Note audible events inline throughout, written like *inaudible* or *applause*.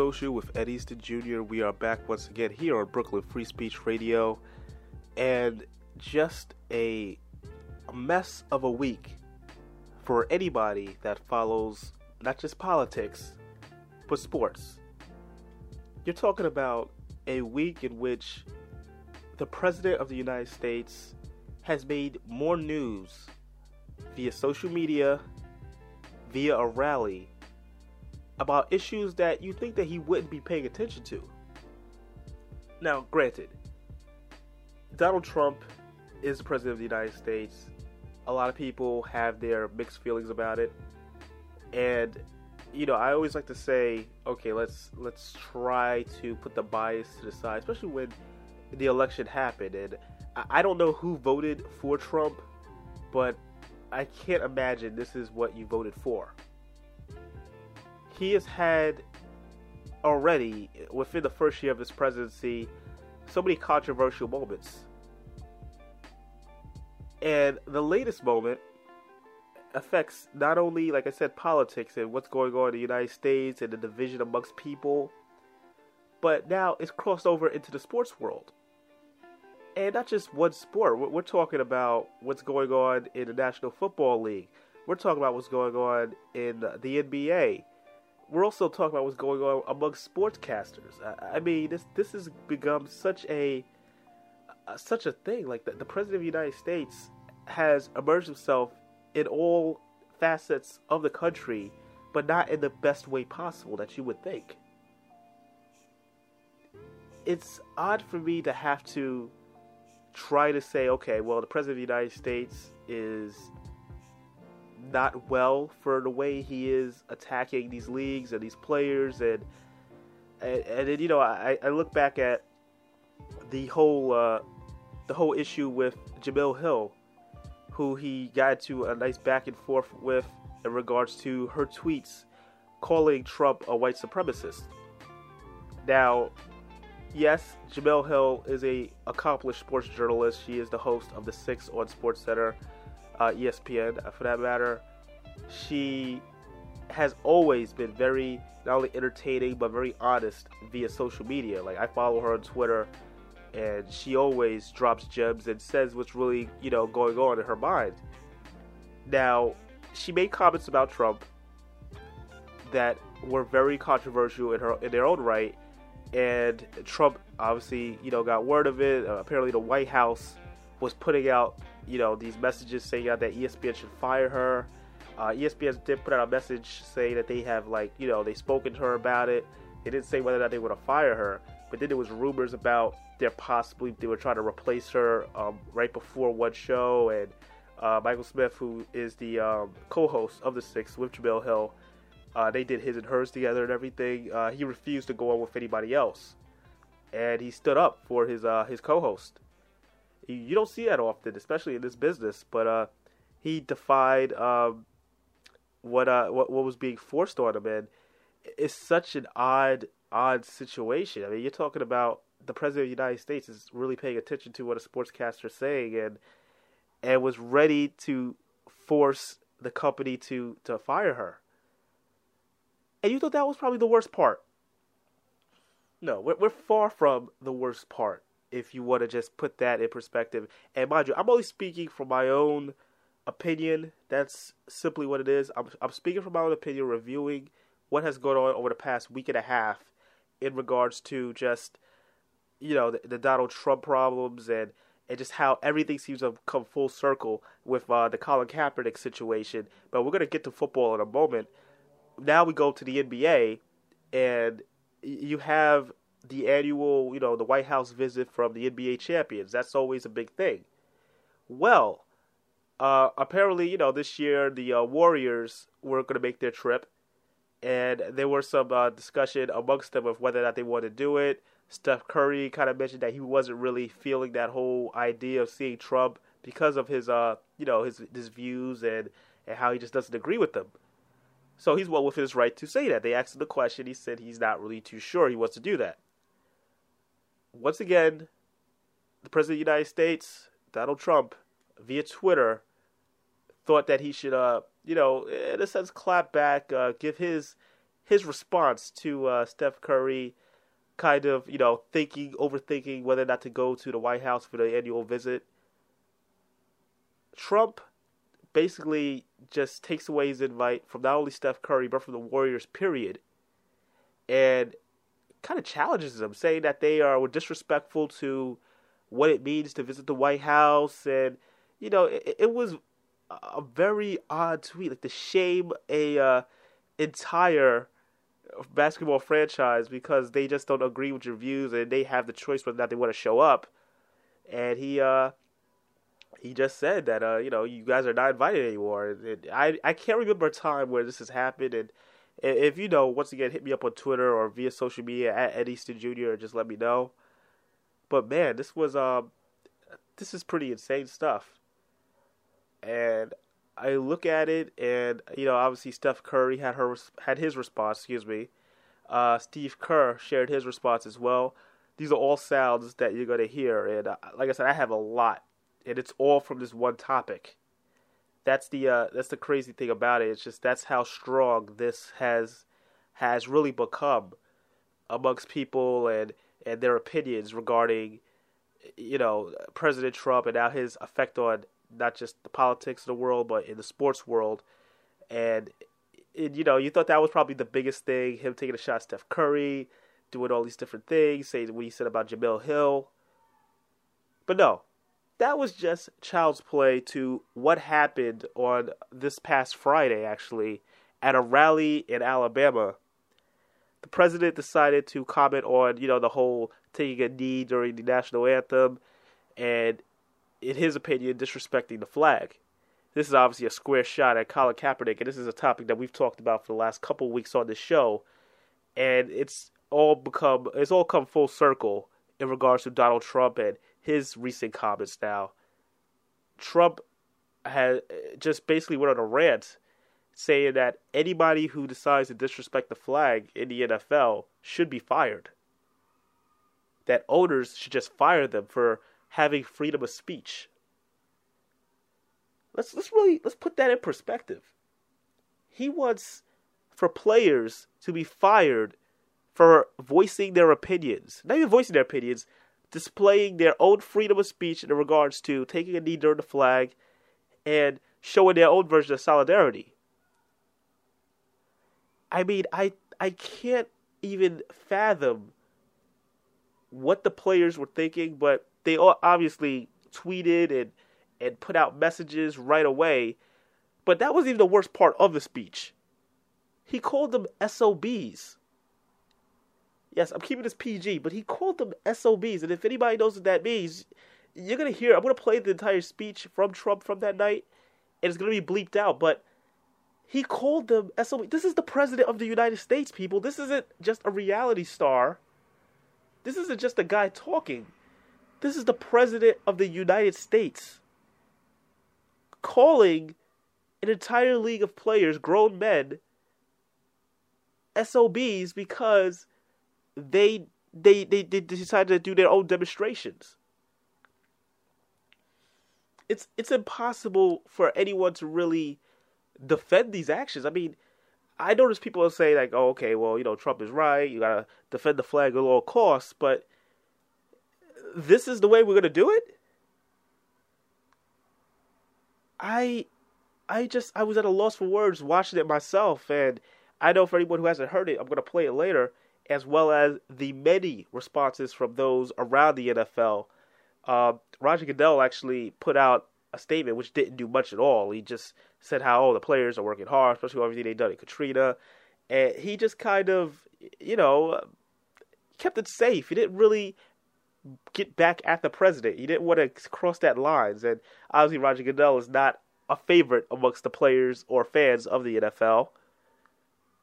Social with Eddie Easton Jr. We are back once again here on Brooklyn Free Speech Radio, and just a mess of a week for anybody that follows not just politics but sports. You're talking about a week in which the President of the United States has made more news via social media, via a rally about issues that you think that he wouldn't be paying attention to. Now, granted, Donald Trump is the president of the United States. A lot of people have their mixed feelings about it. And you know, I always like to say, okay, let's let's try to put the bias to the side, especially when the election happened. And I don't know who voted for Trump, but I can't imagine this is what you voted for he has had already within the first year of his presidency so many controversial moments. And the latest moment affects not only, like I said, politics and what's going on in the United States and the division amongst people, but now it's crossed over into the sports world. And not just one sport. We're talking about what's going on in the National Football League. We're talking about what's going on in the NBA we're also talking about what's going on among sportscasters. I, I mean, this this has become such a such a thing. Like the, the president of the United States has emerged himself in all facets of the country, but not in the best way possible that you would think. It's odd for me to have to try to say, okay, well, the president of the United States is not well for the way he is attacking these leagues and these players and and, and then you know I, I look back at the whole uh, the whole issue with Jemele Hill, who he got to a nice back and forth with in regards to her tweets calling Trump a white supremacist. Now, yes, Jemele Hill is a accomplished sports journalist. She is the host of the Six on Sports Center uh, ESPN uh, for that matter. She has always been very not only entertaining but very honest via social media. Like I follow her on Twitter, and she always drops gems and says what's really you know going on in her mind. Now, she made comments about Trump that were very controversial in her in their own right, and Trump obviously you know got word of it. Uh, apparently, the White House was putting out you know, these messages saying that ESPN should fire her. Uh, ESPN did put out a message saying that they have like, you know, they spoken to her about it. They didn't say whether or not they were to fire her, but then there was rumors about they're possibly they were trying to replace her um, right before one show, and uh, Michael Smith, who is the um, co-host of the Six with Jemele Hill, uh, they did his and hers together and everything. Uh, he refused to go on with anybody else, and he stood up for his uh, his co-host you don't see that often, especially in this business. But uh, he defied um, what uh what what was being forced on him, and it's such an odd odd situation. I mean, you're talking about the president of the United States is really paying attention to what a sportscaster is saying, and and was ready to force the company to to fire her. And you thought that was probably the worst part. No, we're, we're far from the worst part if you want to just put that in perspective. And mind you, I'm only speaking from my own opinion. That's simply what it is. I'm, I'm speaking from my own opinion, reviewing what has gone on over the past week and a half in regards to just, you know, the, the Donald Trump problems and, and just how everything seems to come full circle with uh, the Colin Kaepernick situation. But we're going to get to football in a moment. Now we go to the NBA, and you have the annual, you know, the White House visit from the NBA champions. That's always a big thing. Well, uh, apparently, you know, this year the uh, Warriors were going to make their trip, and there was some uh, discussion amongst them of whether or not they wanted to do it. Steph Curry kind of mentioned that he wasn't really feeling that whole idea of seeing Trump because of his, uh, you know, his his views and and how he just doesn't agree with them. So he's well within his right to say that. They asked him the question. He said he's not really too sure he wants to do that once again, the President of the United States, Donald Trump, via Twitter, thought that he should, uh, you know, in a sense, clap back, uh, give his his response to uh, Steph Curry, kind of you know thinking, overthinking whether or not to go to the White House for the annual visit. Trump basically just takes away his invite from not only Steph Curry but from the Warriors. Period, and kind of challenges them, saying that they are disrespectful to what it means to visit the White House, and you know it, it was a very odd tweet, like to shame a uh, entire basketball franchise because they just don't agree with your views and they have the choice whether or not they want to show up. And he uh, he just said that uh, you know you guys are not invited anymore. And I I can't remember a time where this has happened. And if you know, once again, hit me up on Twitter or via social media at Ed Easton Jr. and just let me know. But man, this was um, this is pretty insane stuff. And I look at it, and you know, obviously Steph Curry had her had his response. Excuse me. Uh, Steve Kerr shared his response as well. These are all sounds that you're gonna hear, and uh, like I said, I have a lot, and it's all from this one topic. That's the uh, that's the crazy thing about it. It's just that's how strong this has has really become amongst people and and their opinions regarding you know President Trump and now his effect on not just the politics of the world, but in the sports world. And, it, you know, you thought that was probably the biggest thing him taking a shot at Steph Curry, doing all these different things, saying what he said about Jemele Hill. But no, that was just child's play to what happened on this past Friday, actually, at a rally in Alabama. The president decided to comment on, you know, the whole taking a knee during the national anthem and in his opinion, disrespecting the flag. This is obviously a square shot at Colin Kaepernick, and this is a topic that we've talked about for the last couple weeks on this show, and it's all become it's all come full circle in regards to Donald Trump and his recent comments. Now, Trump had just basically went on a rant saying that anybody who decides to disrespect the flag in the NFL should be fired. That owners should just fire them for having freedom of speech. Let's let's really let's put that in perspective. He wants for players to be fired for voicing their opinions. Not even voicing their opinions, displaying their own freedom of speech in regards to taking a knee during the flag and showing their own version of solidarity. I mean, I I can't even fathom what the players were thinking, but they obviously tweeted and and put out messages right away. But that wasn't even the worst part of the speech. He called them SOBs. Yes, I'm keeping this PG, but he called them SOBs. And if anybody knows what that means, you're going to hear, I'm going to play the entire speech from Trump from that night, and it's going to be bleeped out. But he called them SOBs. This is the President of the United States, people. This isn't just a reality star. This isn't just a guy talking. This is the President of the United States calling an entire league of players, grown men, SOBs because they they they, they decided to do their own demonstrations. It's it's impossible for anyone to really defend these actions. I mean, I notice people say like, "Oh, okay, well, you know, Trump is right. You gotta defend the flag at all costs," but this is the way we're gonna do it. I, I just I was at a loss for words watching it myself, and I know for anyone who hasn't heard it, I'm gonna play it later, as well as the many responses from those around the NFL. Uh, Roger Goodell actually put out a statement which didn't do much at all. He just said how oh, the players are working hard, especially everything they've done in Katrina, and he just kind of, you know, kept it safe. He didn't really get back at the president. He didn't want to cross that lines, and obviously Roger Goodell is not a favorite amongst the players or fans of the NFL.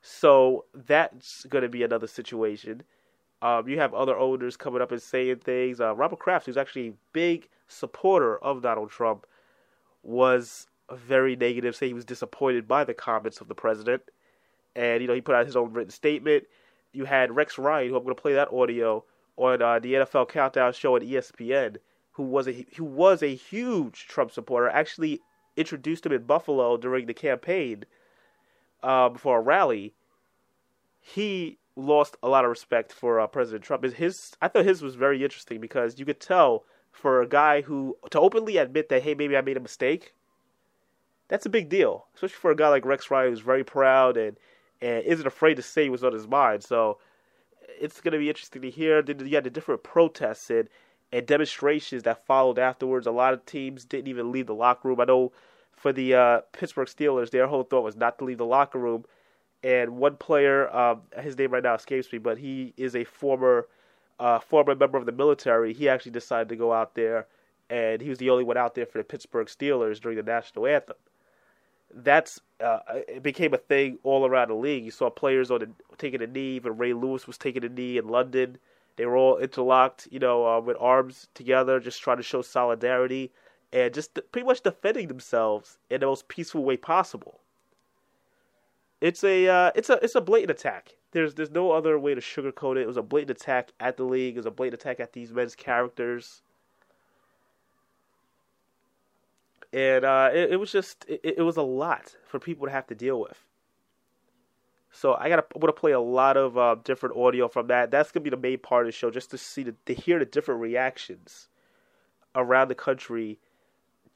So that's going to be another situation. Um, you have other owners coming up and saying things. Uh, Robert Kraft, who's actually a big supporter of Donald Trump, was very negative, saying he was disappointed by the comments of the president. And, you know, he put out his own written statement. You had Rex Ryan, who I'm going to play that audio, on uh, the NFL Countdown show at ESPN, who was a who was a huge Trump supporter, actually introduced him in Buffalo during the campaign uh, before a rally. he lost a lot of respect for uh, President Trump. His, I thought his was very interesting because you could tell for a guy who to openly admit that hey maybe I made a mistake. That's a big deal, especially for a guy like Rex Ryan who's very proud and and isn't afraid to say what's on his mind. So it's going to be interesting to hear. Then You had the different protests and, and demonstrations that followed afterwards. A lot of teams didn't even leave the locker room. I know for the uh, Pittsburgh Steelers, their whole thought was not to leave the locker room. And one player, um, his name right now escapes me, but he is a former uh, former member of the military. He actually decided to go out there, and he was the only one out there for the Pittsburgh Steelers during the national anthem. That's uh, it became a thing all around the league. You saw players on the, taking a knee. Even Ray Lewis was taking a knee in London. They were all interlocked, you know, uh, with arms together, just trying to show solidarity and just pretty much defending themselves in the most peaceful way possible. It's a uh, it's a it's a blatant attack. There's there's no other way to sugarcoat it. It was a blatant attack at the league. It was a blatant attack at these men's characters. and uh, it, it, was just it, it, was a lot for people to have to deal with. So I got to want to play a lot of uh, different audio from that. That's gonna be the main part of the show, just to see the, to hear the different reactions around the country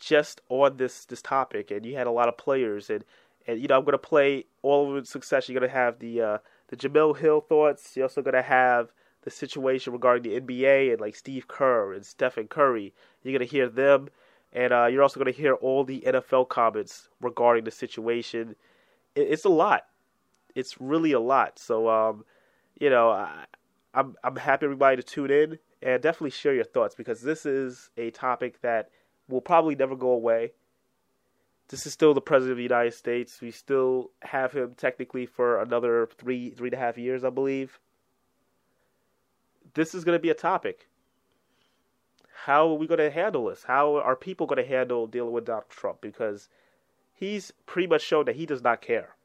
just on this this topic. And you had a lot of players, and and you know I'm gonna play all of them in succession. You're gonna have the uh, the Jemele Hill thoughts. You're also gonna have the situation regarding the NBA and like Steve Kerr and Stephen Curry. You're gonna hear them and uh, you're also going to hear all the NFL comments regarding the situation. It, it's a lot. It's really a lot. So, um, you know, I, I'm I'm happy everybody to tune in and definitely share your thoughts because this is a topic that will probably never go away. This is still the president of the United States. We still have him technically for another three three and a half years, I believe. This is going to be a topic how are we going to handle this? How are people going to handle dealing with Donald Trump? Because he's pretty much shown that he does not care.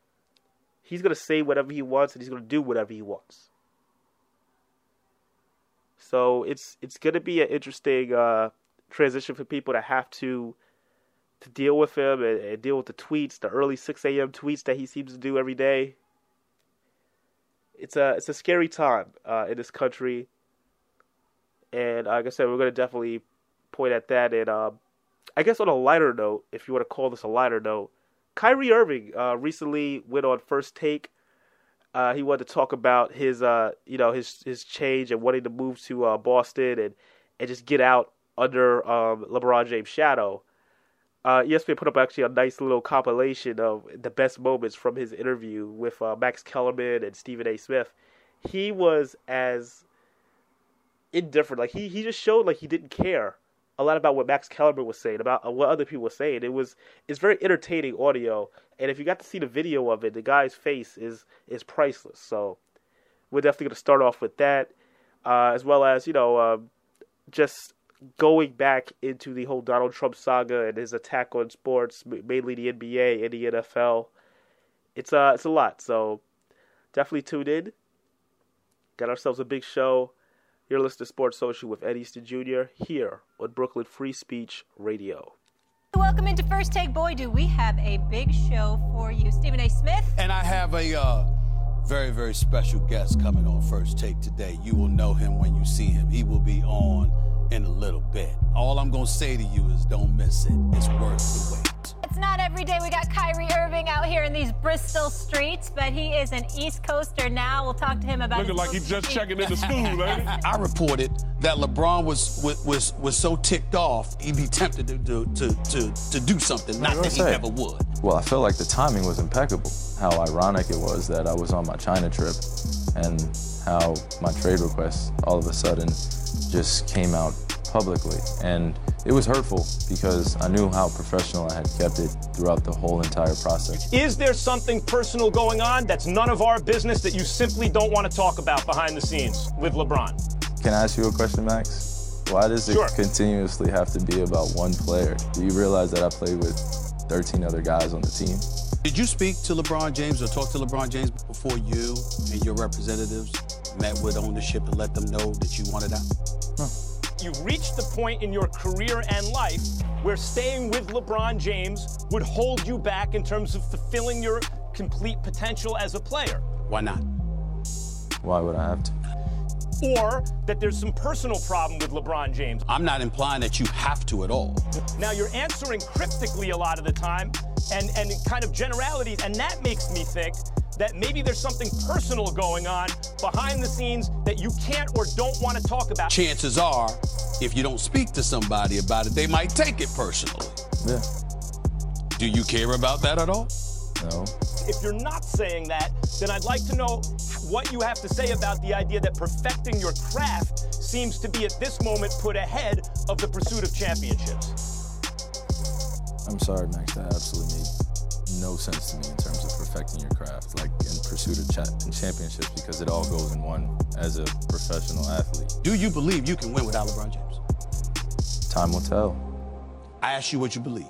He's going to say whatever he wants and he's going to do whatever he wants. So it's it's going to be an interesting uh, transition for people to have to to deal with him and, and, deal with the tweets, the early 6 a.m. tweets that he seems to do every day. It's a it's a scary time uh, in this country and like I said, we're going to definitely point at that. And uh, I guess on a lighter note, if you want to call this a lighter note, Kyrie Irving uh, recently went on First Take. Uh, he wanted to talk about his, uh, you know, his his change and wanting to move to uh, Boston and and just get out under um, LeBron James' shadow. Uh, ESPN put up actually a nice little compilation of the best moments from his interview with uh, Max Kellerman and Stephen A. Smith. He was as indifferent. Like he he just showed like he didn't care a lot about what Max Kellerman was saying, about what other people were saying. It was it's very entertaining audio, and if you got to see the video of it, the guy's face is is priceless. So we're definitely going to start off with that, uh, as well as you know um, just going back into the whole Donald Trump saga and his attack on sports, mainly the NBA and the NFL. It's uh it's a lot, so definitely tune in. Got ourselves a big show. You're listening to Sports Social with Ed Easton Jr. here on Brooklyn Free Speech Radio. Welcome into First Take. Boy, do we have a big show for you. Stephen A. Smith. And I have a uh, very, very special guest coming on First Take today. You will know him when you see him. He will be on in a little bit. All I'm going to say to you is don't miss it. It's worth the wait. It's not every day we got Kyrie Irving out here in these Bristol streets, but he is an East Coaster now. We'll talk to him about. Looking like he's just checking into school, *laughs* lady. I reported that LeBron was was was so ticked off he'd be tempted to to to to, to do something, not that he never would. Well, I felt like the timing was impeccable. How ironic it was that I was on my China trip, and how my trade request all of a sudden just came out publicly. And it was hurtful because I knew how professional I had kept it throughout the whole entire process. Is there something personal going on that's none of our business that you simply don't want to talk about behind the scenes with LeBron? Can I ask you a question, Max? Why does it sure. continuously have to be about one player? Do you realize that I played with 13 other guys on the team? Did you speak to LeBron James or talk to LeBron James before you and your representatives met with ownership and let them know that you wanted out? No you've reached the point in your career and life where staying with LeBron James would hold you back in terms of fulfilling your complete potential as a player. Why not? Why would I have to? Or that there's some personal problem with LeBron James. I'm not implying that you have to at all. Now you're answering cryptically a lot of the time and, and kind of generalities, and that makes me think that maybe there's something personal going on behind the scenes that you can't or don't want to talk about. Chances are, if you don't speak to somebody about it, they might take it personally. Yeah. Do you care about that at all? No. If you're not saying that, then I'd like to know what you have to say about the idea that perfecting your craft seems to be at this moment put ahead of the pursuit of championships. I'm sorry, Max. That absolutely made no sense to me in terms of perfecting your craft, like in pursuit of cha- championships, because it all goes in one as a professional athlete. Do you believe you can win without LeBron James? Time will tell. I ask you what you believe.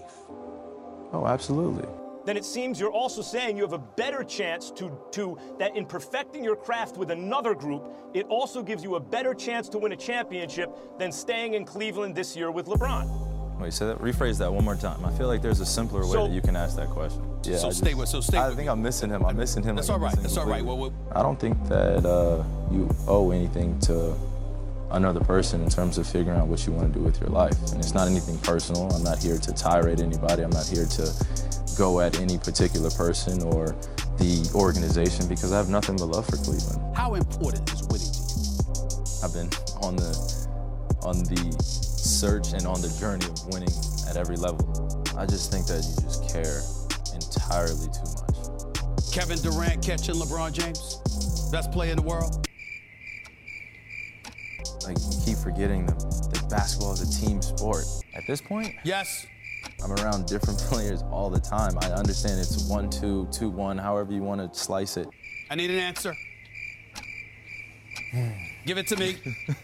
Oh, absolutely. Then it seems you're also saying you have a better chance to, to that in perfecting your craft with another group, it also gives you a better chance to win a championship than staying in Cleveland this year with LeBron. Wait, say that. Rephrase that one more time. I feel like there's a simpler way So- that you can ask that question. Yeah. So I stay with- so stay I with think me. I'm missing him. I'm missing him. That's like all I'm right. missing That's all right. Well, well- I don't think that uh, you owe anything to another person in terms of figuring out what you want to do with your life. And it's not anything personal. I'm not here to tirade anybody. I'm not here to go at any particular person or the organization because I have nothing but love for Cleveland. How important is winning to you? I've been on the on the search and on the journey of winning at every level. I just think that you just care entirely too much. Kevin Durant catching LeBron James? Best player in the world? Like you keep forgetting that, that basketball is a team sport. At this point, Yes. I'm around different *laughs* players all the time. I understand it's one two, two one, however you want to slice it. I need an answer. Give it to me. *laughs*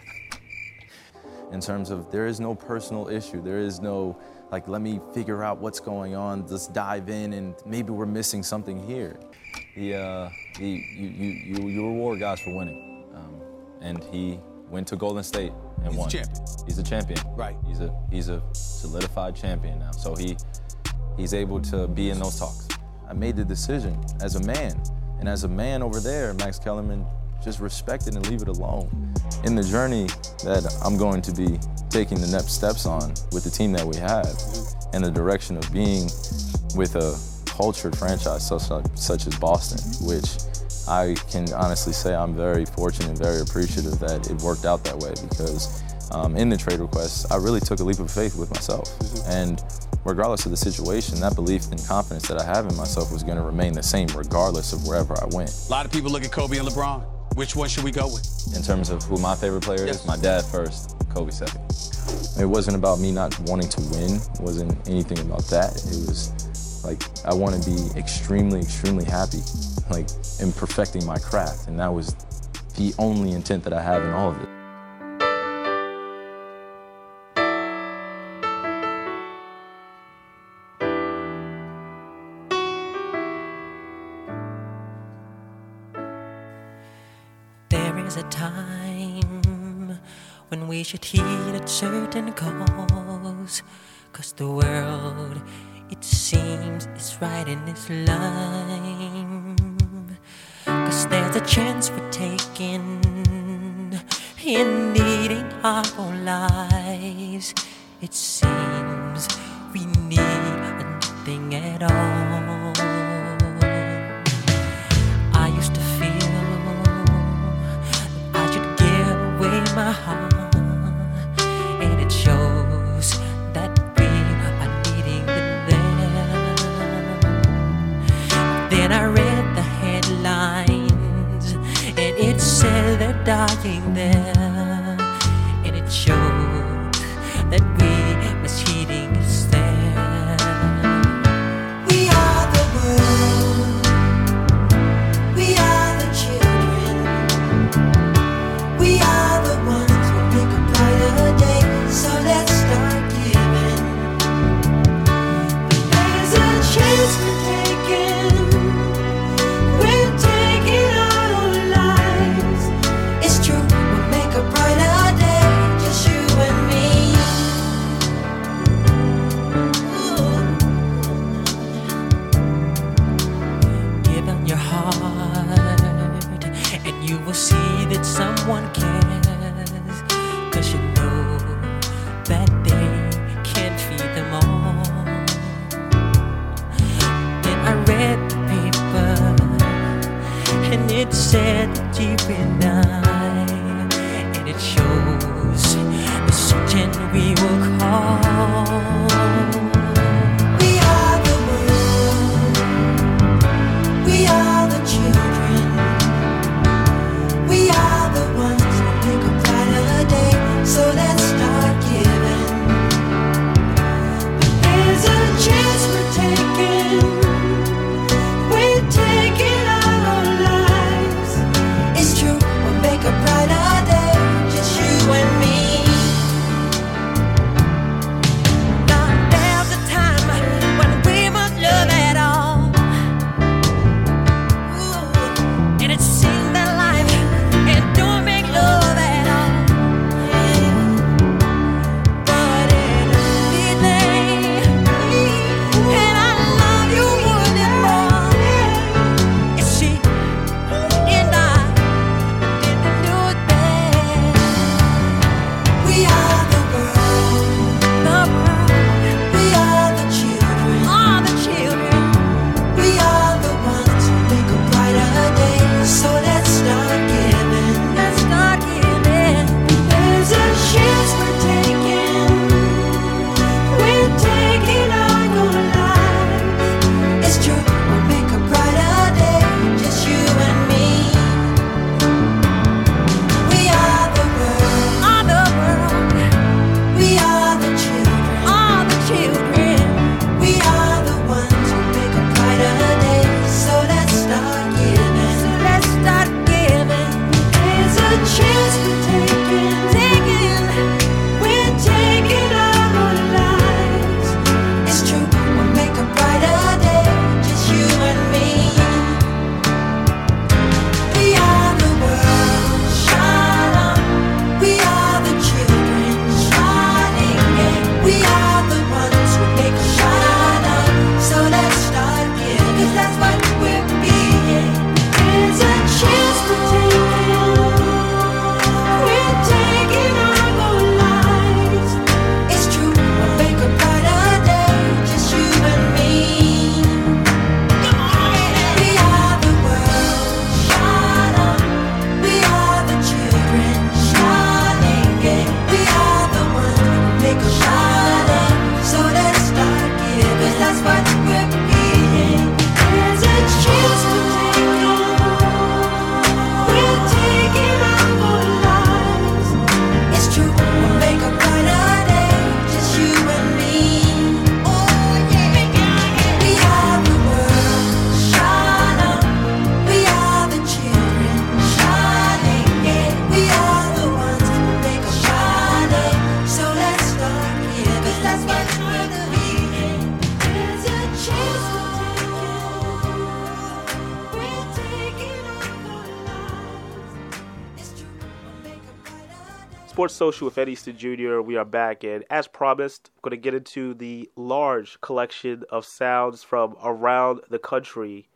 in terms of there is no personal issue. There is no like let me figure out what's going on. Let's dive in and maybe we're missing something here. He uh, he you you you, you reward guys for winning, um, and he went to Golden State and won. He's a champion. He's a champion. Right. He's a he's a solidified champion now. So he he's able to be in those talks. I made the decision as a man, and as a man over there, Max Kellerman, just respect it and leave it alone. In the journey that I'm going to be taking the next steps on with the team that we have, and the direction of being with a cultured franchise such, such as Boston, which I can honestly say I'm very fortunate and very appreciative that it worked out that way because um, in the trade request, I really took a leap of faith with myself. And regardless of the situation, that belief and confidence that I have in myself was going to remain the same regardless of wherever I went. A lot of people look at Kobe and LeBron. Which one should we go with? In terms of who my favorite player Yes. is, my dad first, Kobe second. It wasn't about me not wanting to win. It wasn't anything about that. It was like I want to be extremely, extremely happy, like in perfecting my craft, and that was the only intent that I have in all of it. We should heed a certain cause. Cause the world, it seems, is right in its line. Cause there's a chance we're taking in needing our own lives. It seems we need nothing at all. Said they're dying there, and it showed Social with Eddie Easton Jr. We are back, and as promised, I'm going to get into the large collection of sounds from around the country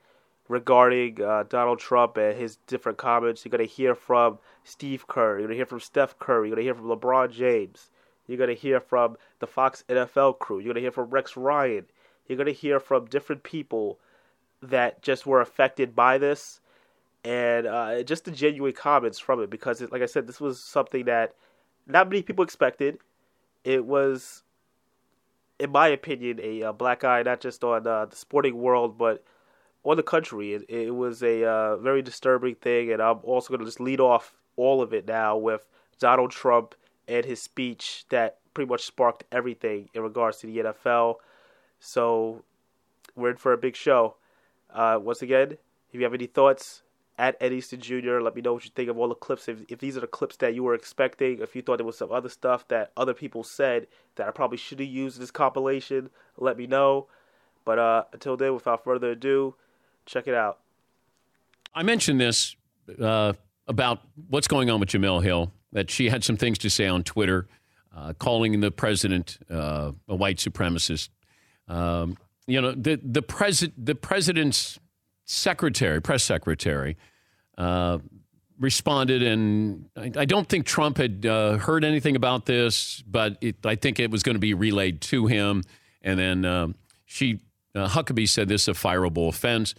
regarding uh, Donald Trump and his different comments. You're going to hear from Steve Kerr. You're going to hear from Steph Curry. You're going to hear from LeBron James. You're going to hear from the Fox NFL crew. You're going to hear from Rex Ryan. You're going to hear from different people that just were affected by this and uh, just the genuine comments from it because, it, like I said, this was something that not many people expected. It was, in my opinion, a, uh black eye not just on uh, the sporting world but on the country. It, it was a uh, very disturbing thing, and I'm also going to just lead off all of it now with Donald Trump and his speech that pretty much sparked everything in regards to the NFL. So we're in for a big show. Uh, once again, if you have any thoughts, at Ed Easton Jr., let me know what you think of all the clips. If, if these are the clips that you were expecting, if you thought there was some other stuff that other people said that I probably should have used in this compilation, let me know. But uh, until then, without further ado, check it out. I mentioned this uh, about what's going on with Jemele Hill, that she had some things to say on Twitter, uh, calling the president uh, a white supremacist. Um, you know, the the president, the president's secretary, press secretary, uh, responded, and I, I don't think Trump had uh, heard anything about this, but it, I think it was going to be relayed to him. And then um, she, uh, Huckabee said this is a fireable offense.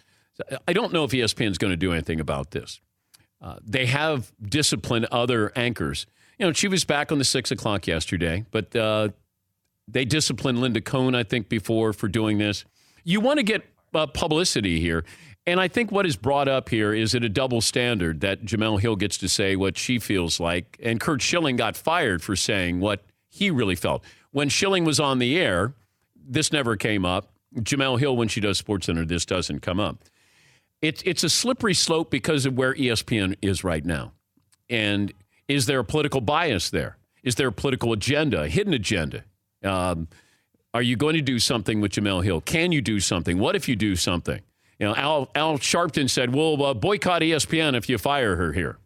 I don't know if ESPN is going to do anything about this. Uh, they have disciplined other anchors. You know, she was back on the six o'clock yesterday, but uh, they disciplined Linda Cohn, I think, before for doing this. You want to get uh, publicity here. And I think what is brought up here is it a double standard that Jemele Hill gets to say what she feels like, and Curt Schilling got fired for saying what he really felt. When Schilling was on the air, this never came up. Jemele Hill, when she does SportsCenter, this doesn't come up. It's it's a slippery slope because of where ESPN is right now. And is there a political bias there? Is there a political agenda, a hidden agenda? Um, are you going to do something with Jemele Hill? Can you do something? What if you do something? You know, Al, Al Sharpton said, "We'll uh, boycott ESPN if you fire her here."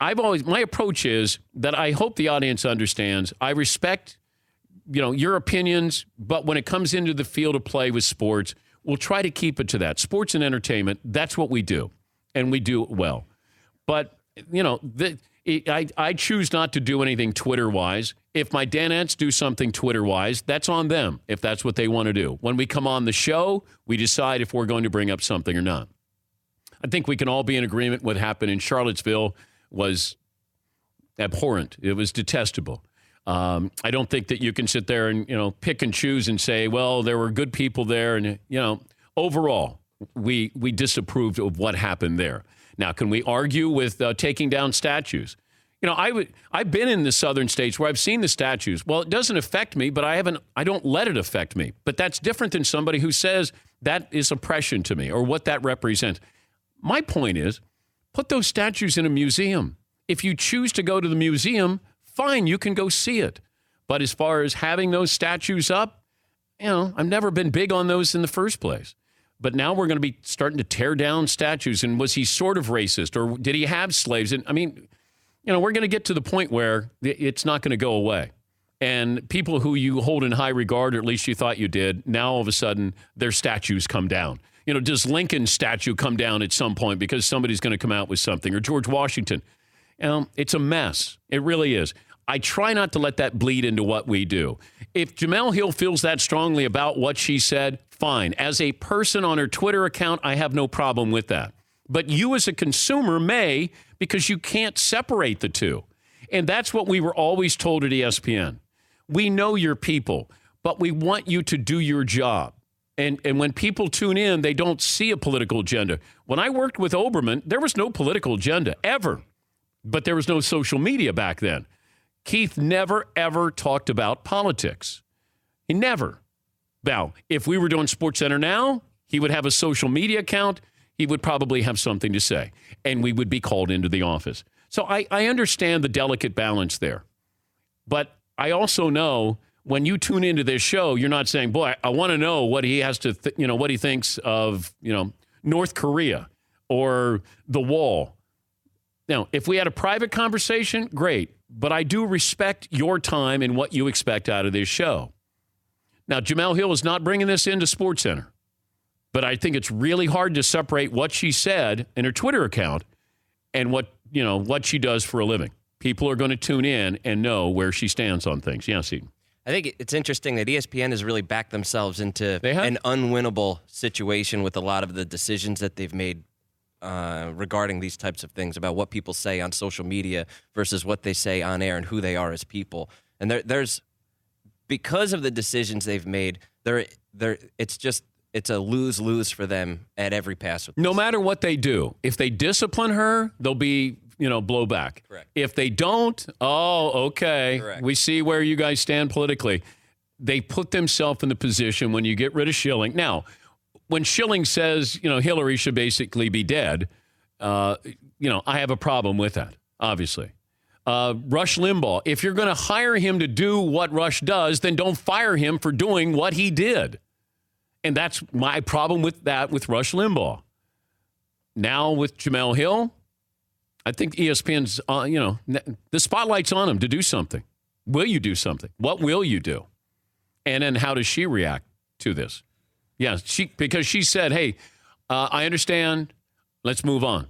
I've always my approach is that I hope the audience understands. I respect, you know, your opinions, but when it comes into the field of play with sports, we'll try to keep it to that. Sports and entertainment, that's what we do, and we do it well. But you know, the, I I choose not to do anything Twitter wise. If my Danettes do something Twitter wise, that's on them. If that's what they want to do. When we come on the show, we decide if we're going to bring up something or not. I think we can all be in agreement. What happened in Charlottesville was abhorrent. It was detestable. Um, I don't think that you can sit there and you know pick and choose and say, well, there were good people there, and you know, overall, we we disapproved of what happened there. Now, can we argue with uh, taking down statues? You know, I I've been in the southern states where I've seen the statues. Well, it doesn't affect me, but I haven't. I don't let it affect me. But that's different than somebody who says that is oppression to me or what that represents. My point is, put those statues in a museum. If you choose to go to the museum, fine, you can go see it. But as far as having those statues up, you know, I've never been big on those in the first place. But now we're going to be starting to tear down statues. And was he sort of racist or did he have slaves? And I mean, you know, we're going to get to the point where it's not going to go away. And people who you hold in high regard, or at least you thought you did, now all of a sudden their statues come down. You know, does Lincoln's statue come down at some point because somebody's going to come out with something, or George Washington? Know, it's a mess. It really is. I try not to let that bleed into what we do. If Jemele Hill feels that strongly about what she said, fine. As a person on her Twitter account, I have no problem with that. But you, as a consumer, may because you can't separate the two. And that's what we were always told at ESPN. We know your people, but we want you to do your job. And, and when people tune in, they don't see a political agenda. When I worked with Olbermann, there was no political agenda ever, but there was no social media back then. Keith never, ever talked about politics. He never. Now, if we were doing Sports Center now, he would have a social media account. He would probably have something to say, and we would be called into the office. So I, I understand the delicate balance there. But I also know when you tune into this show, you're not saying, "Boy, I want to know what he has to, th- you know, what he thinks of, you know, North Korea or the wall." Now, if we had a private conversation, great. But I do respect your time and what you expect out of this show. Now, Jemele Hill is not bringing this into Sports Center, but I think it's really hard to separate what she said in her Twitter account and what you know what she does for a living. People are going to tune in and know where she stands on things. Yeah, see. I think it's interesting that ESPN has really backed themselves into an unwinnable situation with a lot of the decisions that they've made uh, regarding these types of things about what people say on social media versus what they say on air and who they are as people. And there, there's because of the decisions they've made, there, there, it's just it's a lose lose for them at every pass. No matter what they do, if they discipline her, they'll be, you know, blowback. Correct. If they don't, oh, okay. Correct. We see where you guys stand politically. They put themselves in the position when you get rid of Schilling. Now, when Schilling says, you know, Hillary should basically be dead, uh, you know, I have a problem with that, obviously. Uh, Rush Limbaugh, if you're going to hire him to do what Rush does, then don't fire him for doing what he did. And that's my problem with that with Rush Limbaugh. Now with Jemele Hill, I think ESPN's, uh, you know, the spotlight's on him to do something. Will you do something? What will you do? And then how does she react to this? Yeah, she because she said, "Hey, uh, I understand. Let's move on."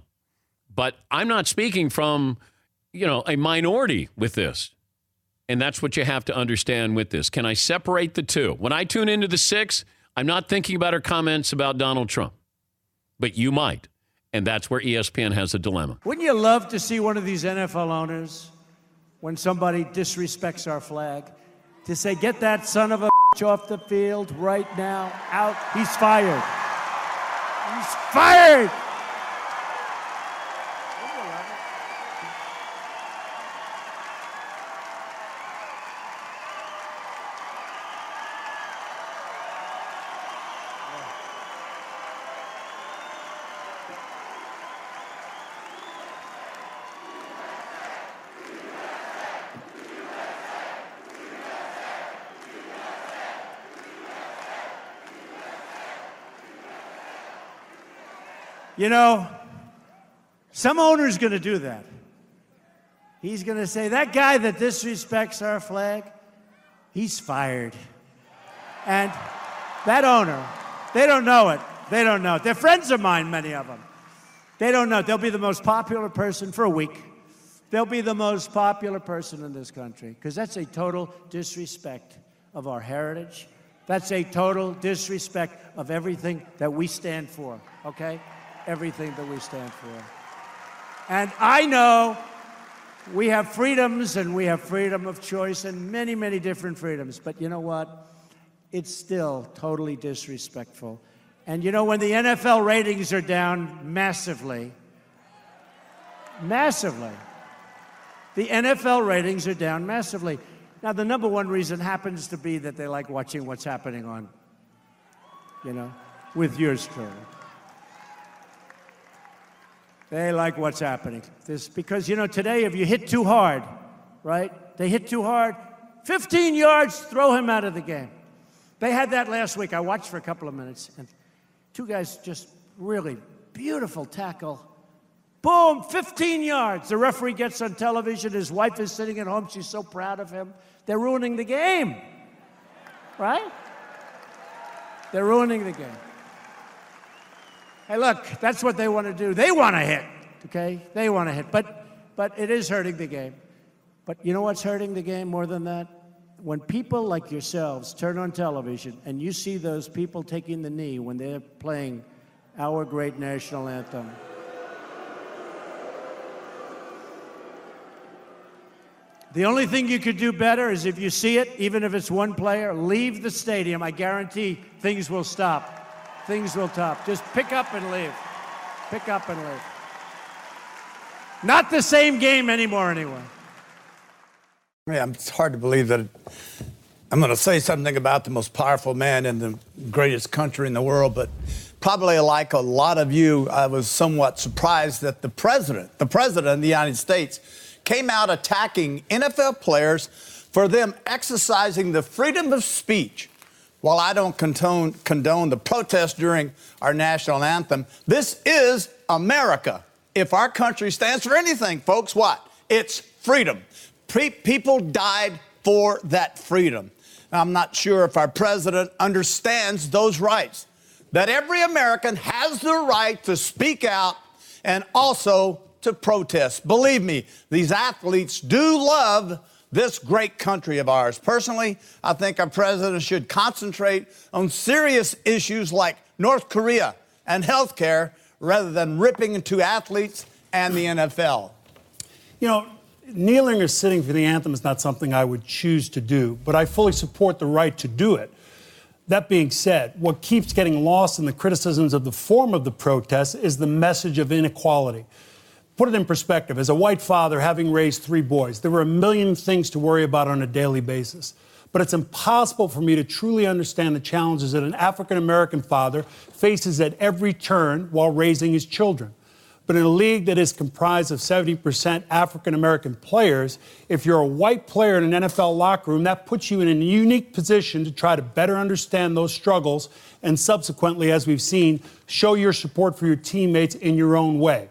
But I'm not speaking from, you know, a minority with this. And that's what you have to understand with this. Can I separate the two? When I tune into the six, I'm not thinking about her comments about Donald Trump, but you might. And that's where ESPN has a dilemma. Wouldn't you love to see one of these NFL owners, when somebody disrespects our flag, to say, get that son of a off the field right now, out, he's fired. He's fired! You know, some owner's going to do that. He's going to say, that guy that disrespects our flag, he's fired. And that owner, they don't know it. They don't know it. They're friends of mine, many of them. They don't know. They'll be the most popular person for a week. They'll be the most popular person in this country because that's a total disrespect of our heritage. That's a total disrespect of everything that we stand for, okay? Everything that we stand for. And I know we have freedoms and we have freedom of choice and many, many different freedoms. But you know what? It's still totally disrespectful. And you know, when the NFL ratings are down massively, massively, the NFL ratings are down massively. Now, the number one reason happens to be that they like watching what's happening on, you know, with yours truly. They like what's happening. This because you know today if you hit too hard, right? They hit too hard, 15 yards, throw him out of the game. They had that last week. I watched for a couple of minutes, and two guys just really beautiful tackle. Boom, 15 yards. The referee gets on television. His wife is sitting at home. She's so proud of him. They're ruining the game, right? They're ruining the game. Hey, look, that's what they want to do. They want to hit, okay? They want to hit, but but it is hurting the game. But you know what's hurting the game more than that? When people like yourselves turn on television and you see those people taking the knee when they're playing our great national anthem. The only thing you could do better is if you see it, even if it's one player, leave the stadium. I guarantee things will stop. Things will stop. Just pick up and leave. Pick up and leave. Not the same game anymore, anyway. Yeah, it's hard to believe that I'm going to say something about the most powerful man in the greatest country in the world, but probably like a lot of you, I was somewhat surprised that the president, the president of the United States, came out attacking NFL players for them exercising the freedom of speech. While I don't condone, condone the protest during our national anthem, this is America. If our country stands for anything, folks, what? It's freedom. Pre- people died for that freedom. I'm not sure if our president understands those rights. That every American has the right to speak out and also to protest. Believe me, these athletes do love this great country of ours. Personally, I think our president should concentrate on serious issues like North Korea and health care rather than ripping into athletes and the NFL. You know, kneeling or sitting for the anthem is not something I would choose to do, but I fully support the right to do it. That being said, what keeps getting lost in the criticisms of the form of the protest is the message of inequality. Put it in perspective. As a white father, having raised three boys, there were a million things to worry about on a daily basis. But it's impossible for me to truly understand the challenges that an African American father faces at every turn while raising his children. But in a league that is comprised of 70% African American players, if you're a white player in an NFL locker room, that puts you in a unique position to try to better understand those struggles and subsequently, as we've seen, show your support for your teammates in your own way.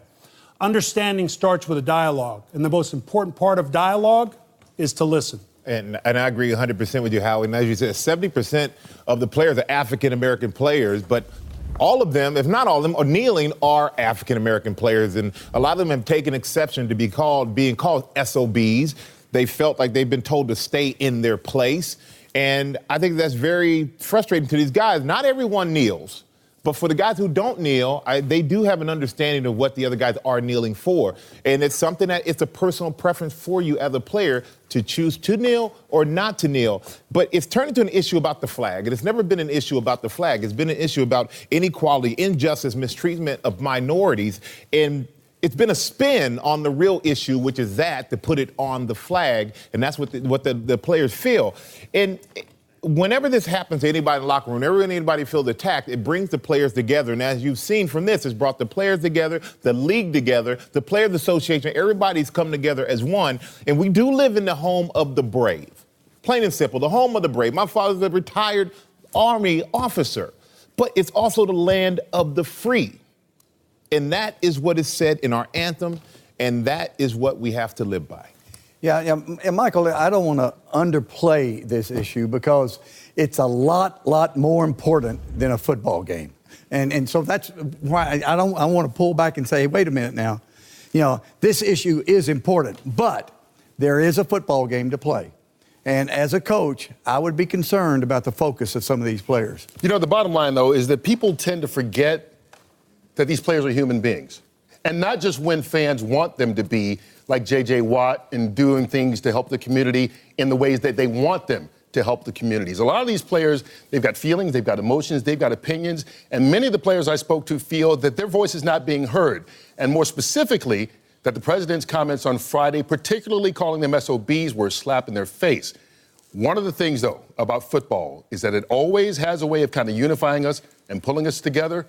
Understanding starts with a dialogue, and the most important part of dialogue is to listen. And, and I agree 100% with you, Howie. And as you said, 70% of the players are African American players, but all of them, if not all of them, are kneeling are African American players, and a lot of them have taken exception to be called being called SOBs. They felt like they've been told to stay in their place, and I think that's very frustrating to these guys. Not everyone kneels. But for the guys who don't kneel, I, they do have an understanding of what the other guys are kneeling for. And it's something that it's a personal preference for you as a player to choose to kneel or not to kneel. But it's turned into an issue about the flag. And it's never been an issue about the flag. It's been an issue about inequality, injustice, mistreatment of minorities. And it's been a spin on the real issue, which is that to put it on the flag. And that's what the, what the, the players feel. And whenever this happens to anybody in the locker room, whenever anybody feels attacked, it brings the players together. And as you've seen from this, it's brought the players together, the league together, the Players Association, everybody's come together as one. And we do live in the home of the brave. Plain and simple, the home of the brave. My father's a retired Army officer, but it's also the land of the free. And that is what is said in our anthem, and that is what we have to live by. Yeah, yeah, and Michael, I don't want to underplay this issue because it's a lot, lot more important than a football game. And, and so that's why I don't I want to pull back and say, wait a minute now. You know, this issue is important, but there is a football game to play. And as a coach, I would be concerned about the focus of some of these players. You know, the bottom line, though, is that people tend to forget that these players are human beings. And not just when fans want them to be, like J.J. Watt, and doing things to help the community in the ways that they want them to help the communities. A lot of these players, they've got feelings, they've got emotions, they've got opinions, and many of the players I spoke to feel that their voice is not being heard. And more specifically, that the president's comments on Friday, particularly calling them SOBs, were a slap in their face. One of the things, though, about football is that it always has a way of kind of unifying us and pulling us together.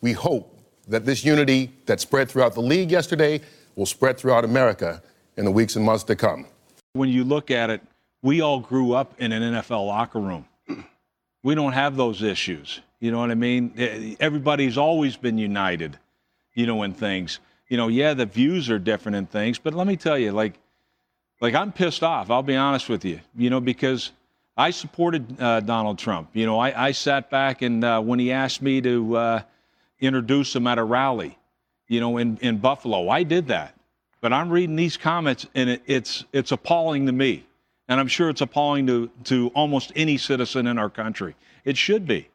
We hope that this unity that spread throughout the league yesterday will spread throughout America in the weeks and months to come. When you look at it, we all grew up in an NFL locker room. *clears throat* We don't have those issues. You know what I mean? Everybody's always been united, you know, in things. You know, yeah, the views are different in things, but let me tell you, like, like I'm pissed off. I'll be honest with you, you know, because I supported uh, Donald Trump. You know, I, I sat back and uh, when he asked me to uh, introduce them at a rally, you know, in, in Buffalo. I did that. But I'm reading these comments and it, it's, it's appalling to me. And I'm sure it's appalling to, to almost any citizen in our country. It should be.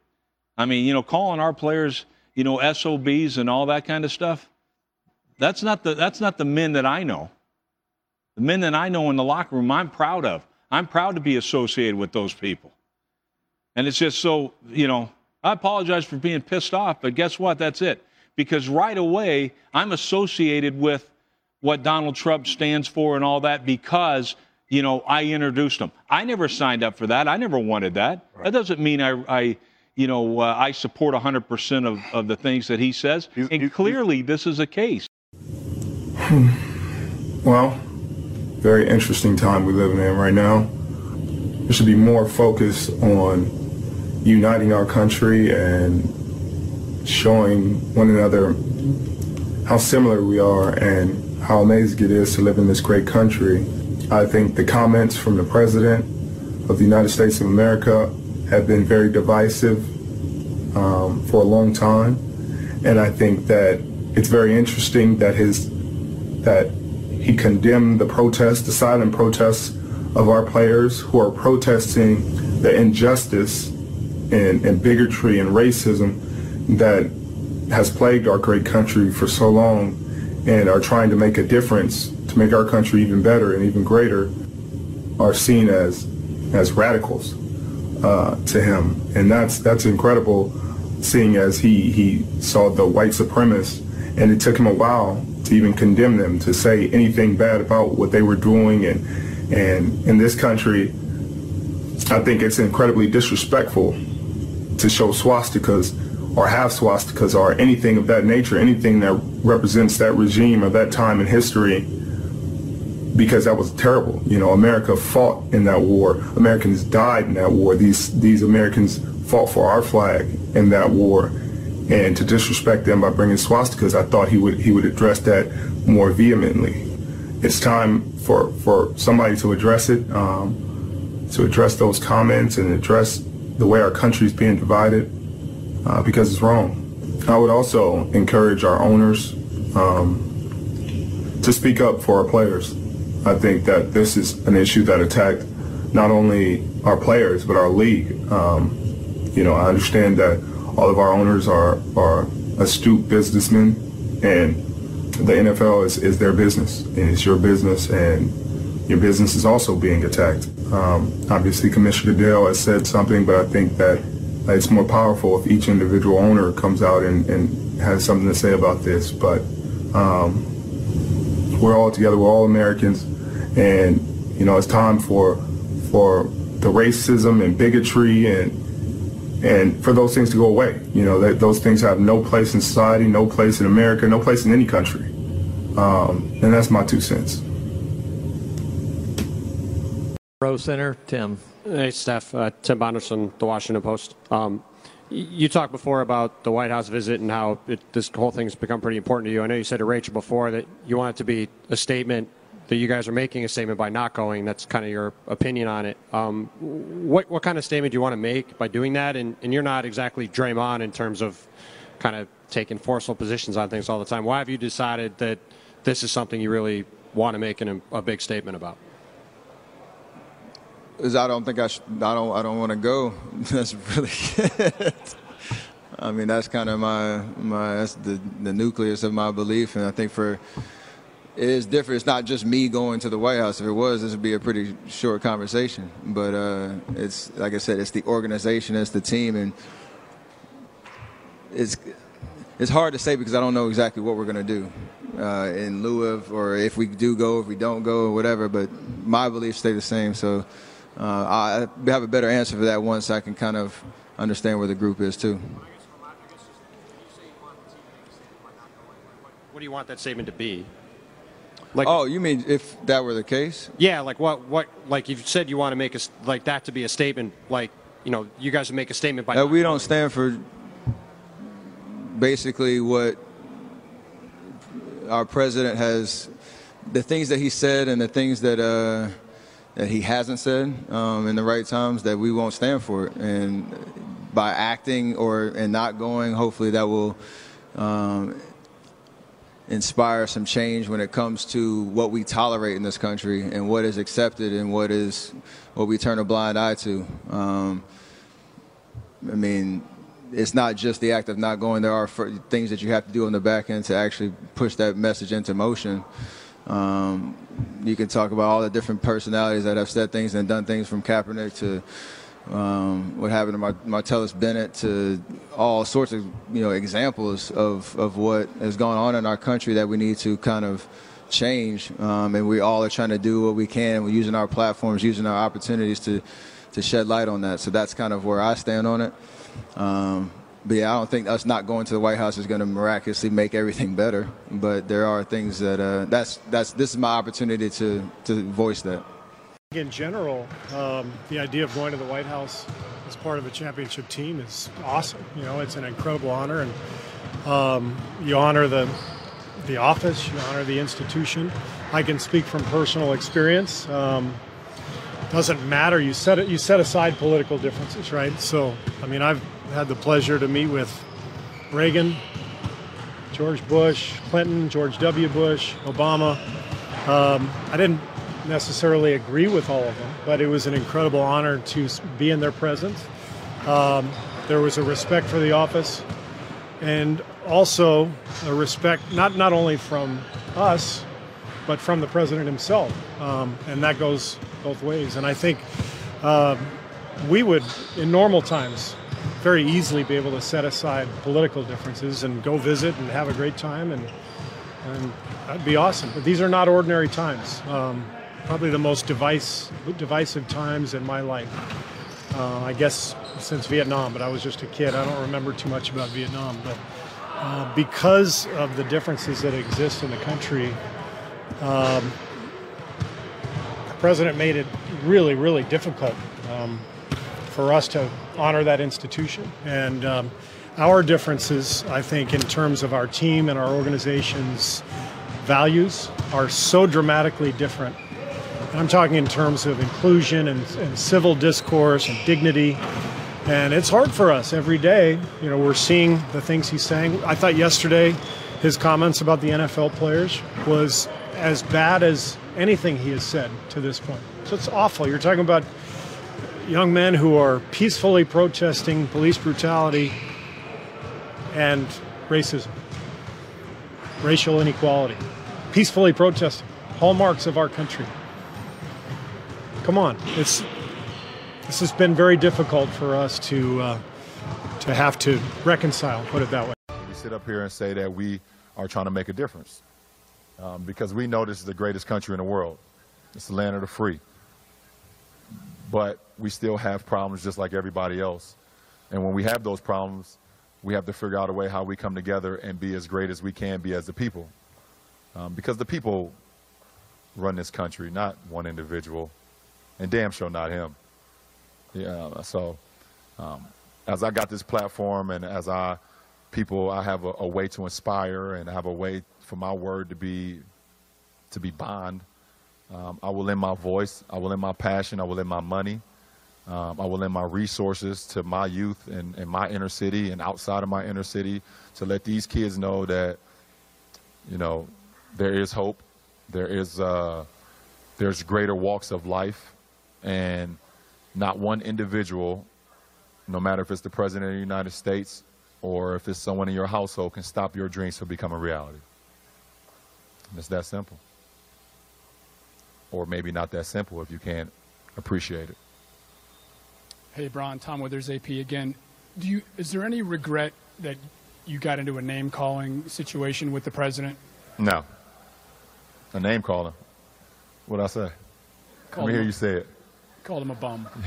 I mean, you know, calling our players, you know, SOBs and all that kind of stuff, that's not the, that's not the men that I know. The men that I know in the locker room, I'm proud of. I'm proud to be associated with those people. And it's just so, you know, I apologize for being pissed off, but guess what? That's it because right away I'm associated with what Donald Trump stands for and all that because you know I introduced him. I never signed up for that. I never wanted that. Right. That doesn't mean I, I you know uh, I support 100% of, of the things that he says. He's, and he's, clearly he's... this is a case. Well, very interesting time we're living in right now. There should be more focus on uniting our country and showing one another how similar we are and how amazing it is to live in this great country. I think the comments from the President of the United States of America have been very divisive um, for a long time. And I think that it's very interesting that his that he condemned the protests, the silent protests of our players who are protesting the injustice and, and bigotry and racism that has plagued our great country for so long and are trying to make a difference to make our country even better and even greater are seen as as radicals uh, to him, and that's that's incredible. Seeing as he he saw the white supremacists, and it took him a while to even condemn them, to say anything bad about what they were doing, and and in this country, I think it's incredibly disrespectful to show swastikas or have swastikas or anything of that nature, anything that represents that regime or that time in history, because that was terrible. You know, America fought in that war. Americans died in that war. These these Americans fought for our flag in that war, and to disrespect them by bringing swastikas, I thought he would he would address that more vehemently. It's time for for somebody to address it, um, to address those comments and address the way our country is being divided uh, because it's wrong. I would also encourage our owners um, to speak up for our players. I think that this is an issue that attacked not only our players but our league. Um, you know, I understand that all of our owners are are astute businessmen, and the NFL is, is their business, and it's your business, and your business is also being attacked. Um, obviously, Commissioner Goodell has said something, but I think that it's more powerful if each individual owner comes out and, and has something to say about this. But um, we're all together, we're all Americans, and you know it's time for for the racism and bigotry and and for those things to go away. You know, that those things have no place in society, no place in America, no place in any country. Um, and that's my two cents. Pro Center, Tim. Hey, Steph. Uh, Tim Bontemps, The Washington Post. Um, you talked before about the White House visit and how it, this whole thing's become pretty important to you. I know you said to Rachel before that you want it to be a statement that you guys are making a statement by not going. That's kind of your opinion on it. Um, what what kind of statement do you want to make by doing that? And, and you're not exactly Draymond in terms of kind of taking forceful positions on things all the time. Why have you decided that this is something you really want to make an, a big statement about? Is I don't think I should, I don't I don't want to go. *laughs* That's really it. I mean that's kind of my my that's the the nucleus of my belief, and I think for it is different. It's not just me going to the White House. If it was, this would be a pretty short conversation. But uh, it's like I said, it's the organization, it's the team, and it's it's hard to say because I don't know exactly what we're going to do uh, in lieu of, or if we do go, if we don't go, or whatever. But my beliefs stay the same. So uh, I have a better answer for that once I can kind of understand where the group is too. What do you want that statement to be? Like, oh, you mean if that were the case? Yeah, like what? What? Like you said, you want to make a like that to be a statement. Like you know, you guys would make a statement by. Uh, we don't stand for basically what our president has, the things that he said and the things that uh, that he hasn't said um, in the right times that we won't stand for it. And by acting or and not going, hopefully that will. Um, inspire some change when it comes to what we tolerate in this country and what is accepted and what is what we turn a blind eye to. Um, I mean, it's not just the act of not going. There are things that you have to do on the back end to actually push that message into motion. Um, you can talk about all the different personalities that have said things and done things from Kaepernick to um, what happened to Mar- Martellus Bennett to all sorts of you know examples of, of what has gone on in our country that we need to kind of change. Um, and we all are trying to do what we can. We're using our platforms, using our opportunities to to shed light on that. So that's kind of where I stand on it. Um, but yeah, I don't think us not going to the White House is going to miraculously make everything better. But there are things that uh, that's that's this is my opportunity to to voice that. In general, um, the idea of going to the White House as part of a championship team is awesome. You know, it's an incredible honor, and um, you honor the the office, you honor the institution. I can speak from personal experience. Um, doesn't matter. You set it. You set aside political differences, right? So, I mean, I've had the pleasure to meet with Reagan, George Bush, Clinton, George W. Bush, Obama. Um, I didn't necessarily agree with all of them, but it was an incredible honor to be in their presence. Um, there was a respect for the office, and also a respect not not only from us, but from the president himself, um, and that goes both ways. And I think um, we would, in normal times, very easily be able to set aside political differences and go visit and have a great time, and and that'd be awesome. But these are not ordinary times. Um, probably the most device, divisive times in my life. Uh, I guess since Vietnam, but I was just a kid. I don't remember too much about Vietnam. But uh, because of the differences that exist in the country, um, the president made it really, really difficult um, for us to honor that institution. And um, our differences, I think, in terms of our team and our organization's values, are so dramatically different. And I'm talking in terms of inclusion and, and civil discourse and dignity And it's hard for us every day. You know, we're seeing the things he's saying. I thought yesterday his comments about the NFL players was as bad as anything he has said to this point. So it's awful. You're talking about young men who are peacefully protesting police brutality and racism, racial inequality, peacefully protesting, hallmarks of our country. Come on, it's this has been very difficult for us to uh, to have to reconcile. Put it that way. We sit up here and say that we are trying to make a difference um, because we know this is the greatest country in the world. It's the land of the free. But we still have problems just like everybody else. And when we have those problems, we have to figure out a way how we come together and be as great as we can be as the people. Um, because the people run this country, not one individual, and damn sure not him. Yeah, so um, as I got this platform and as I people, I have a, a, way to inspire and have a way for my word to be to be bond. Um, I will lend my voice. I will lend my passion. I will lend my money. Um, I will lend my resources to my youth in, in my inner city and outside of my inner city to let these kids know that, you know, there is hope. There is uh, there's greater walks of life, and not one individual, no matter if it's the president of the United States or if it's someone in your household, can stop your dreams from becoming reality. And it's that simple. Or maybe not that simple if you can't appreciate it. Hey, Bron, Tom Withers, AP again. Do you is there any regret that you got into a name calling situation with the president? No. A name calling. What'd I say? Called Let me hear you say it. Called him a bum. *laughs*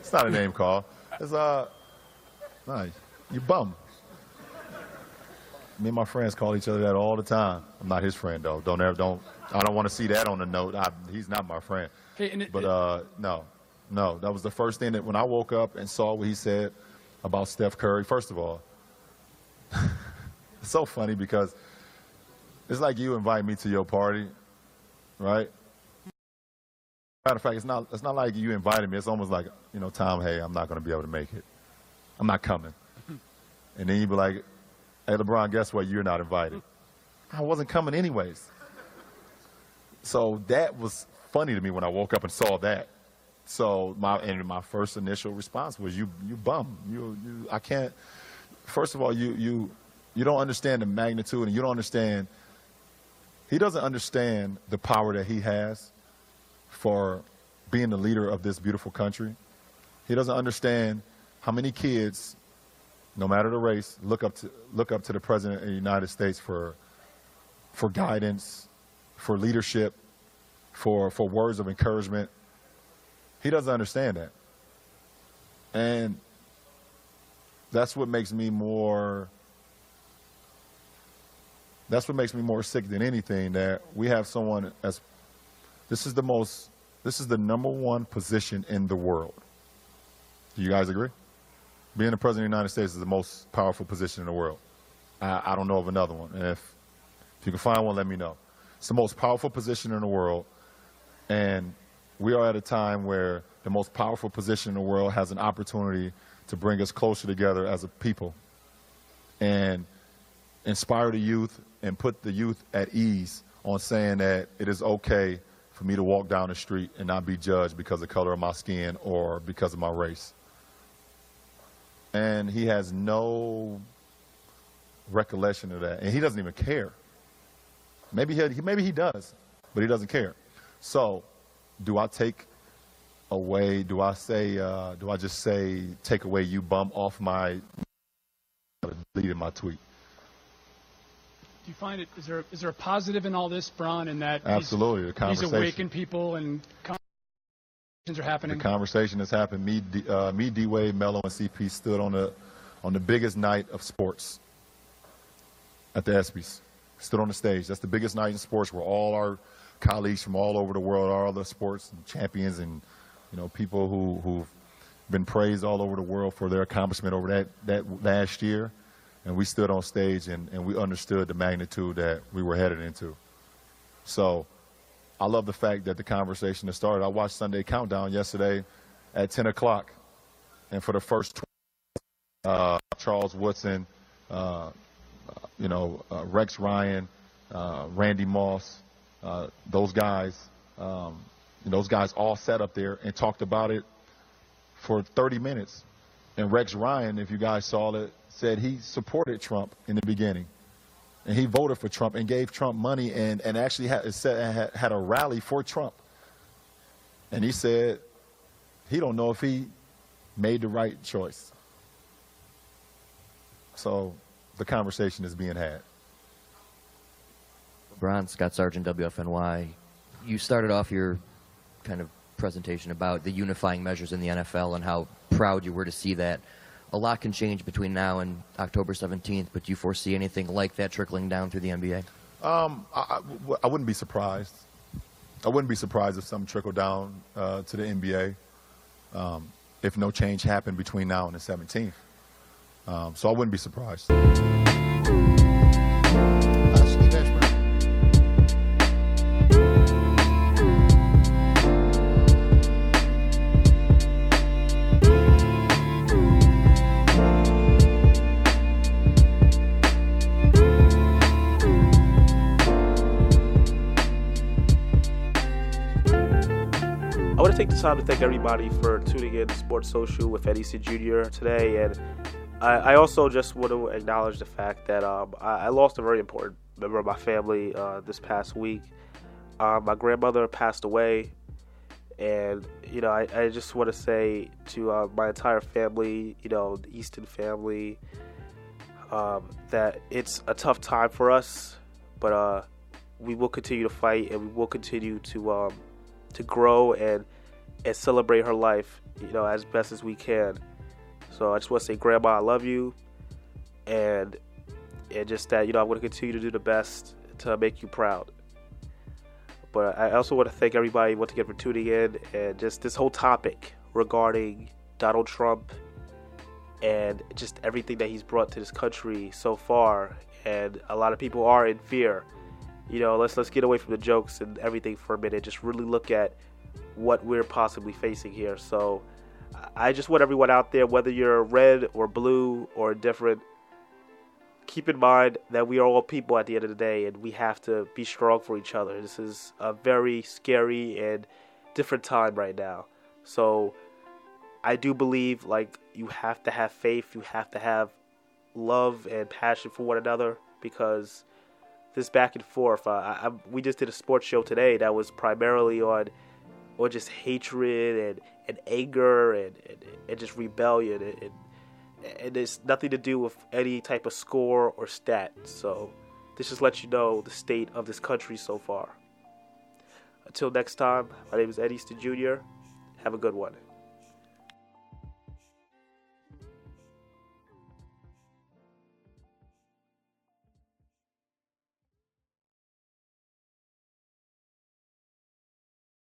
It's not a name call. It's uh, no, you bum. Me and my friends call each other that all the time. I'm not his friend though. Don't ever don't. I don't want to see that on the note. I, he's not my friend. Hey, it- but uh, no, no. That was the first thing that when I woke up and saw what he said about Steph Curry. First of all, *laughs* it's so funny because it's like you invite me to your party, right? Matter of fact, it's not. It's not like you invited me. It's almost like you know, Tom. Hey, I'm not going to be able to make it. I'm not coming. *laughs* And then you'd be like, Hey, LeBron, guess what? You're not invited. I wasn't coming anyways. So that was funny to me when I woke up and saw that. So my and my first initial response was, "You, you bum. You, you. I can't. First of all, you, you, you don't understand the magnitude, and you don't understand. He doesn't understand the power that he has for being the leader of this beautiful country. He doesn't understand how many kids, no matter the race, look up to look up to the president of the United States for for guidance, for leadership, for for words of encouragement. He doesn't understand that. And that's what makes me more that's what makes me more sick than anything that we have someone as this is the most this is the number one position in the world. Do you guys agree? Being the president of the United States is the most powerful position in the world. I, I don't know of another one. If, if you can find one, let me know. It's the most powerful position in the world. And we are at a time where the most powerful position in the world has an opportunity to bring us closer together as a people and inspire the youth and put the youth at ease on saying that it is okay for me to walk down the street and not be judged because of the color of my skin or because of my race. And he has no recollection of that. And he doesn't even care. Maybe he, maybe he does, but he doesn't care. So, do I take away, do I say, uh, do I just say, take away you bum off my, deleted my tweet? Do you find it? Is there is there a positive in all this, Bron? In that he's- Absolutely, the he's awakened people and conversations are happening. The conversation has happened. Me, D, uh, me, D Wade, Melo, and CP stood on the on the biggest night of sports at the ESPYS. Stood on the stage. That's the biggest night in sports where all our colleagues from all over the world, all the sports champions, and you know people who who've been praised all over the world for their accomplishment over that that last year. And we stood on stage and, and we understood the magnitude that we were headed into. So I love the fact that the conversation has started. I watched Sunday Countdown yesterday at 10 o'clock. and for the first, uh, Charles Woodson, uh, you know, uh, Rex Ryan, uh, Randy Moss, uh, those guys, um, those guys all sat up there and talked about it for 30 minutes. And Rex Ryan, if you guys saw it, said he supported Trump in the beginning. And he voted for Trump and gave Trump money and, and actually had, had, had a rally for Trump. And he said he don't know if he made the right choice. So the conversation is being had. Brian Scott Sargent, WFNY. You started off your kind of presentation about the unifying measures in the NFL and how proud you were to see that. A lot can change between now and October 17th, but do you foresee anything like that trickling down through the NBA? Um, I, I, I wouldn't be surprised. I wouldn't be surprised if some trickle down uh, to the NBA um, if no change happened between now and the 17th. Um, so I wouldn't be surprised. I to thank everybody for tuning in to Sports Social with Eddie C. Jr. today. And I, I also just want to acknowledge the fact that um, I, I lost a very important member of my family uh, this past week. Um, my grandmother passed away. And, you know, I, I just want to say to uh, my entire family, you know, the Easton family, um, that it's a tough time for us. But uh, we will continue to fight and we will continue to um, to grow and and celebrate her life, you know, as best as we can. So I just want to say, Grandma, I love you, and and just that you know I'm going to continue to do the best to make you proud. But I also want to thank everybody once again for tuning in and just this whole topic regarding Donald Trump and just everything that he's brought to this country so far. And a lot of people are in fear you know, let's let's get away from the jokes and everything for a minute. Just really look at what we're possibly facing here. So I just want everyone out there, whether you're red or blue or different, keep in mind that we are all people at the end of the day and we have to be strong for each other. This is a very scary and different time right now. So I do believe like you have to have faith, you have to have love and passion for one another because this back and forth. Uh, I, I, we just did a sports show today that was primarily on, on just hatred and, and anger and, and, and just rebellion. And, and, and it's nothing to do with any type of score or stat. So this just lets you know the state of this country so far. Until next time, my name is Eddie Easton Jr. Have a good one.